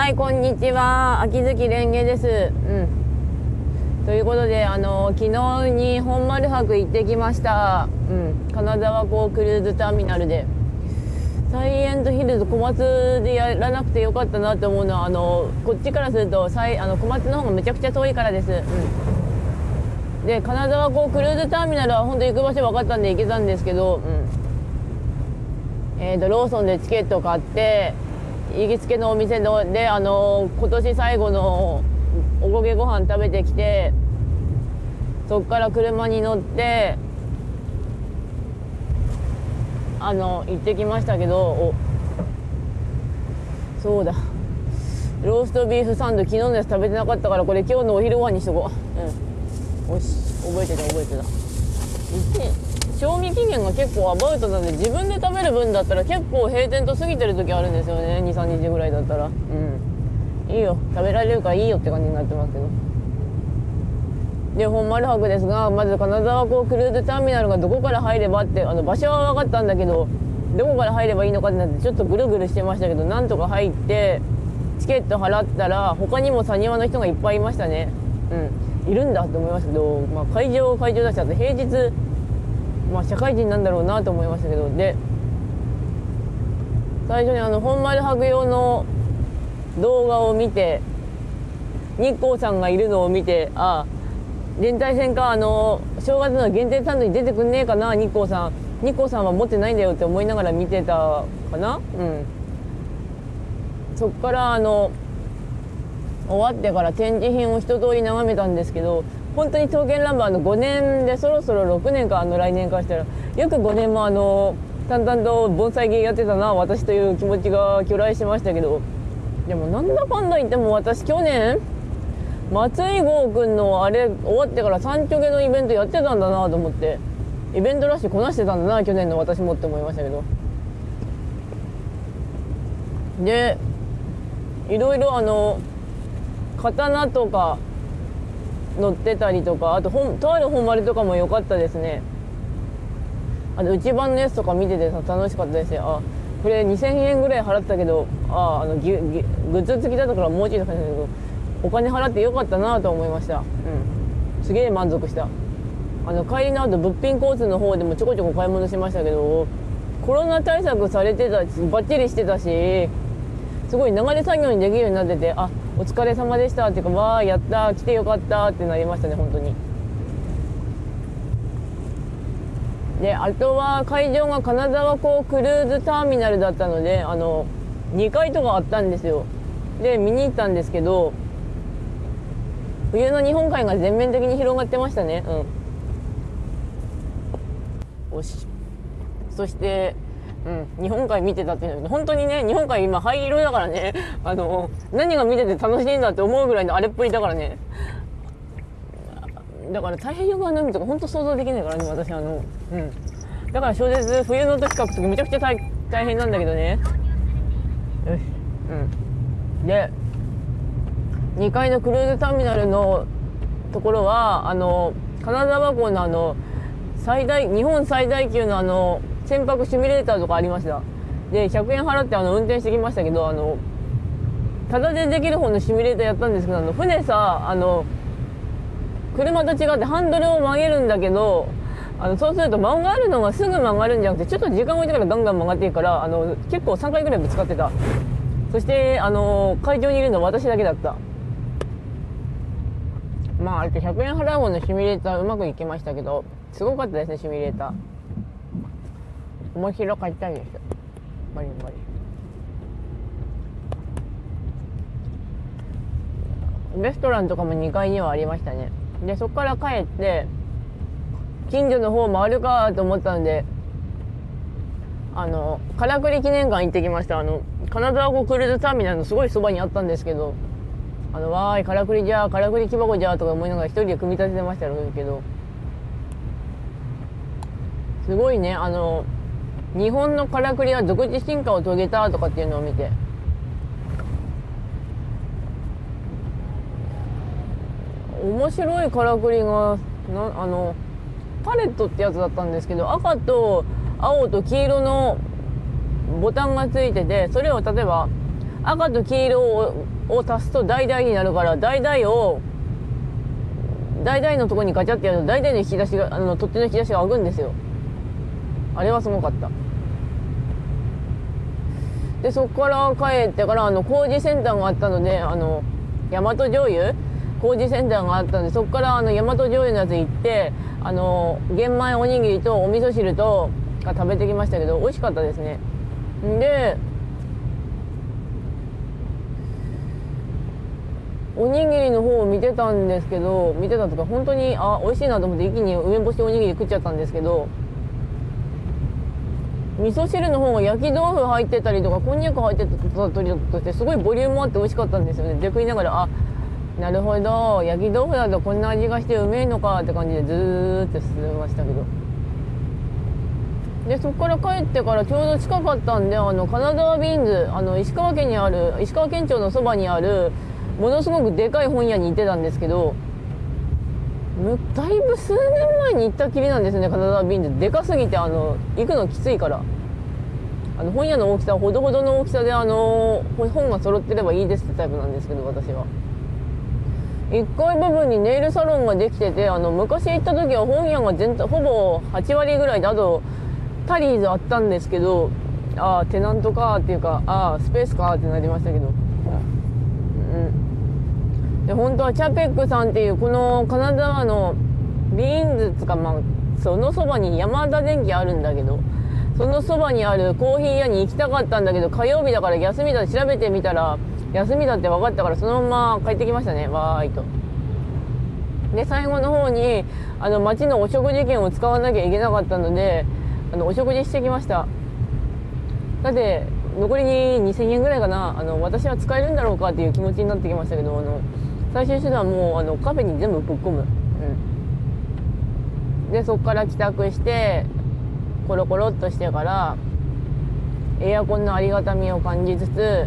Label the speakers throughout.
Speaker 1: はい、こんにちは。秋月蓮華です。うん。ということで、あの、昨日に本丸博行ってきました。うん。金沢港クルーズターミナルで。サイエントヒルズ小松でやらなくてよかったなと思うのは、あの、こっちからすると、サイあの小松の方がめちゃくちゃ遠いからです。うん。で、金沢港クルーズターミナルは本当行く場所分かったんで行けたんですけど、うん。えーと、ローソンでチケット買って、行きつけのお店ので、あの今年最後のおこげご飯食べてきてそっから車に乗ってあの行ってきましたけどそうだ。ローストビーフサンド昨日のやつ食べてなかったからこれ今日のお昼ご飯にしとこう。うん。よし覚えてた覚えてた。賞味期限が結構アバウトなんで自分で食べる分だったら結構閉店と過ぎてる時あるんですよね。23日ぐらいだったら。うん。いいよ。食べられるからいいよって感じになってますけど。で本丸博ですがまず金沢港クルーズターミナルがどこから入ればってあの場所は分かったんだけどどこから入ればいいのかってなってちょっとぐるぐるしてましたけどなんとか入ってチケット払ったら他にもサニワの人がいっぱいいましたね。うん。いるんだと思いましたけど、まあ、会場会場だしあと平日まあ社会人なんだろうなと思いましたけどで最初にあの本丸博用の動画を見て日光さんがいるのを見てああ連帯線かあの正月の限定サンドに出てくんねえかな日光さん。日光さんは持ってないんだよって思いながら見てたかな？うん。そっからあの終わってから展示品を一通り眺めたんですけど本当に刀剣乱舞あの5年でそろそろ6年かあの来年かしたらよく5年もあの淡々と盆栽芸やってたな私という気持ちが去来しましたけどでもなんだかんだ言っても私去年松井郷君のあれ終わってから三丁毛のイベントやってたんだなと思ってイベントらしいこなしてたんだな去年の私もって思いましたけど。でいろいろあの刀とか乗ってたりとかあと本とある本丸とかも良かったですね。あと内番のやつとか見ててさ楽しかったですよあこれ2000円ぐらい払ったけどああのギュギュグッズ付きだったからもうちょい高いんだけどお金払ってよかったなと思いました。うん。すげえ満足した。あの帰りの後物品交通の方でもちょこちょこ買い物しましたけどコロナ対策されてたしバッチリしてたしすごい流れ作業にできるようになっててあお疲れ様でしたっていうかわあやった来てよかったってなりましたね本当に。であとは会場が金沢港クルーズターミナルだったのであの2階とかあったんですよ。で見に行ったんですけど冬の日本海が全面的に広がってましたね。うん。よしそしてうん、日本海見てたっていうのは本当にね日本海今灰色だからね。あの何が見てて楽しいんだって思うぐらいのあれっぷりだからね。だから太平洋側の海とか本当想像できないからね私あの。うん。だから小説冬の時書く時めちゃくちゃ大大変なんだけどね。よしうん。で2階のクルーズターミナルのところはあの金沢港のあの最大日本最大級のあの船舶シミュレーターとかありました。で100円払ってあの運転してきましたけどあのただでできる方のシミュレーターやったんですけどあの船さあの車と違ってハンドルを曲げるんだけどあのそうすると曲がるのがすぐ曲がるんじゃなくてちょっと時間置いてからガンガン曲がっていくからあの結構3回ぐらいぶつかってた。そしてあの会場にいるのは私だけだった。まああれって100円払う方のシミュレーターうまくいきましたけどすごかったですねシミュレーター。面白かったですバリバリ。レストランとかも2階にはありましたね。でそこから帰って近所の方回るかと思ったんであのからくり記念館行ってきました。あの金沢湖クルーズターミナルのすごいそばにあったんですけどあのわーいからくりじゃからくり木箱じゃとか思いながら一人で組み立ててましたけど。すごいねあの日本のからくりは独自進化を遂げたとかっていうのを見て。面白いからくりがなあのパレットってやつだったんですけど赤と青と黄色のボタンがついててそれを例えば赤と黄色をを足すと橙になるから橙を橙のとこにガチャってやると橙の引き出しがあの取っ手の引き出しが開くんですよ。あれはすごかった。でそこから帰ってからあの工事センターがあったのであの大和醤油工事センターがあったんでそこからあの大和醤油のやつ行ってあの玄米おにぎりとお味噌汁とが食べてきましたけど美味しかったですね。でおにぎりの方を見てたんですけど見てたとか本当にあ美味しいなと思って一気に梅干しおにぎり食っちゃったんですけど味噌汁の方が焼き豆腐入ってたりとかこんにゃく入ってたりとしてすごいボリュームあって美味しかったんですよね。で食いながらあなるほど焼き豆腐だとこんな味がしてうめえのかって感じでずーっと進みましたけど。でそこから帰ってからちょうど近かったんであの金沢ビーンズあの石川県にある石川県庁のそばにあるものすごくでかい本屋に行ってたんですけどだいぶ数年前に行ったきりなんですね金沢ビーンズでかすぎてあの行くのきついから。あの本屋の大きさほどほどの大きさであの本が揃ってればいいですってタイプなんですけど私は。1階部分にネイルサロンができててあの昔行った時は本屋が全体ほぼ8割ぐらいであとタリーズあったんですけどああテナントかっていうかああスペースかってなりましたけど。うん。で本当はチャペックさんっていうこの金沢のビーンズつかまあそのそばに山田電機あるんだけどそのそばにあるコーヒー屋に行きたかったんだけど火曜日だから休みだ調べてみたら休みだって分かったからそのまま帰ってきましたね。わーいと。で最後の方にあの町のお食事券を使わなきゃいけなかったのであのお食事してきました。だって残りに2000円ぐらいかな。あの私は使えるんだろうかっていう気持ちになってきましたけどあの最終手段もうあのカフェに全部ぶっ込む、うん、でそこから帰宅してコロコロっとしてからエアコンのありがたみを感じつつ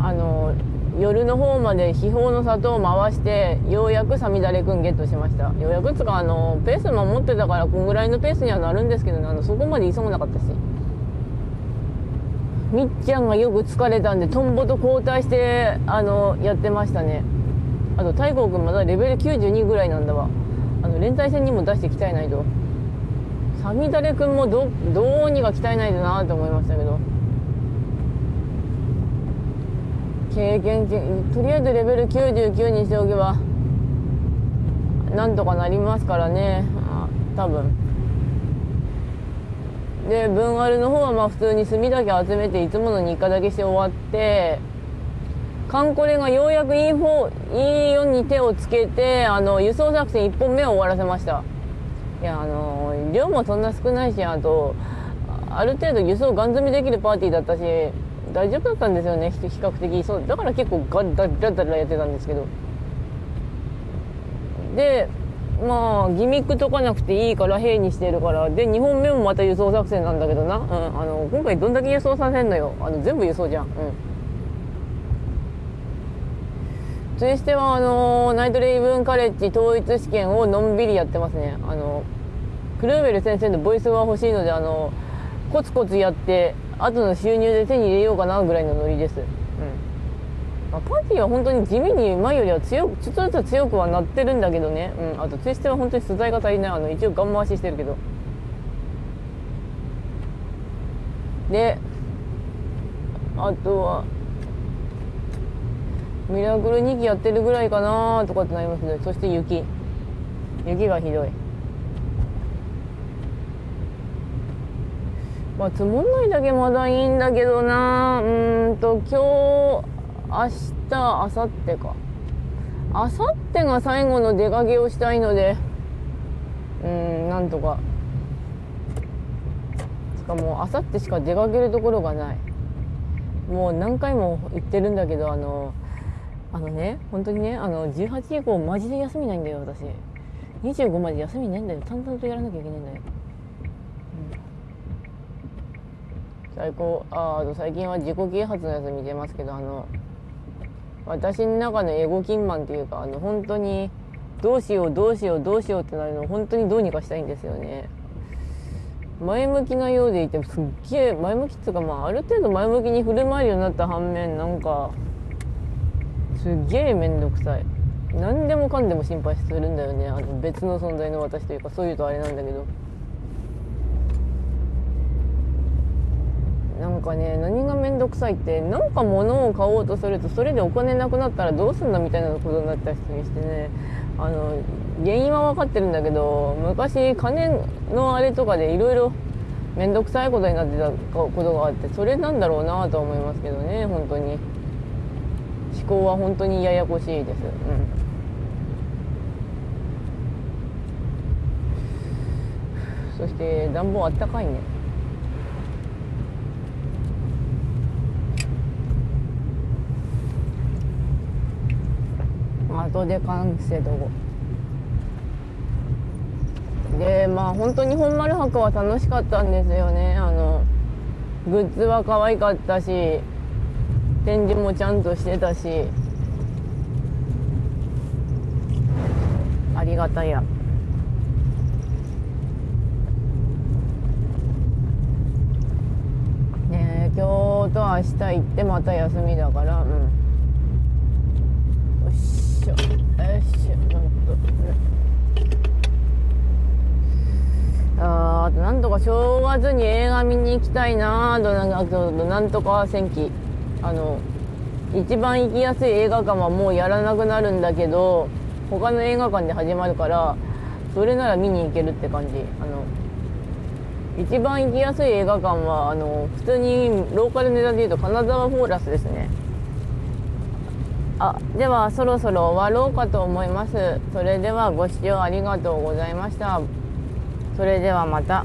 Speaker 1: あの夜の方まで秘宝の砂糖を回してようやくさみだれくんゲットしました。ようやくつかあのペース守ってたからこんぐらいのペースにはなるんですけど、ね、あのそこまで急がなかったし。みっちゃんがよく疲れたんでトンボと交代してあのやってましたね。あと太閤君まだレベル92ぐらいなんだわ。あの連帯戦にも出して鍛えないと。さみだれくんもどどうにか鍛えないとなと思いましたけど。経験とりあえずレベル99にしておけばなんとかなりますからね。多分。で文アルの方はまあ普通に墨だけ集めていつもの日課だけして終わってカンコレがようやく E4, E4 に手をつけてあの輸送作戦1本目を終わらせました。いやあの量もそんな少ないしあとある程度輸送ガン積みできるパーティーだったし大丈夫だったんですよね比較的。そうだから結構ガッダッダッダッやってたんですけど。でまあギミック解かなくていいから兵にしてるから。で2本目もまた輸送作戦なんだけどな、うん、あの今回どんだけ輸送させんのよ。あの全部輸送じゃん。うん。それしてはあのナイトレイブンカレッジ統一試験をのんびりやってますね。あのクルーベル先生のボイスが欲しいのであのコツコツやって後の収入で手に入れようかなぐらいのノリです、まあ、パーティーは本当に地味に前よりは強くちょっとずつ強くはなってるんだけどね、うん、あとツイステは本当に素材が足りない。あの一応ガン回ししてるけど。であとはミラクル2期やってるぐらいかなとかってなりますね。そして雪。雪がひどい。まあ積もんないだけまだいいんだけどなうんと今日明日明後日か。明後日が最後の出かけをしたいので。うんなんとか。しかも明後日しか出かけるところがない。もう何回も言ってるんだけどあのあのね本当にねあの18以降マジで休みないんだよ私。25まで休みないんだよ。淡々とやらなきゃいけないんだよ。最高。ああ最近は自己啓発のやつ見てますけどあの私の中のエゴキンマンっていうかあの本当にどうしようどうしようどうしようってなるの本当にどうにかしたいんですよね。前向きなようでいてすっげえ前向きっていうかまあある程度前向きに振る舞えるようになった反面なんかすっげえ面倒くさい。何でもかんでも心配するんだよね。あの別の存在の私というかそういうとあれなんだけど。なんかね何が面倒くさいってなんか物を買おうとするとそれでお金なくなったらどうすんだみたいなことになったりしてねあの原因は分かってるんだけど昔金のあれとかでいろいろ面倒くさいことになってたことがあってそれなんだろうなと思いますけどね本当に思考は本当にややこしいです。うん、そして暖房あったかいね。後で完成度でまあ本当に本丸博は楽しかったんですよね。あのグッズは可愛かったし展示もちゃんとしてたし。ありがたいや。ねえ今日と明日行ってまた休みだからうん。しょ。よしああとなんとか正月に映画見に行きたいなあとなんとか戦記あの一番行きやすい映画館はもうやらなくなるんだけど他の映画館で始まるからそれなら見に行けるって感じ。あの一番行きやすい映画館はあの普通にローカルネタでいうと金沢フォーラスですね。あではそろそろ終わろうかと思いますそれではご視聴ありがとうございましたそれではまた。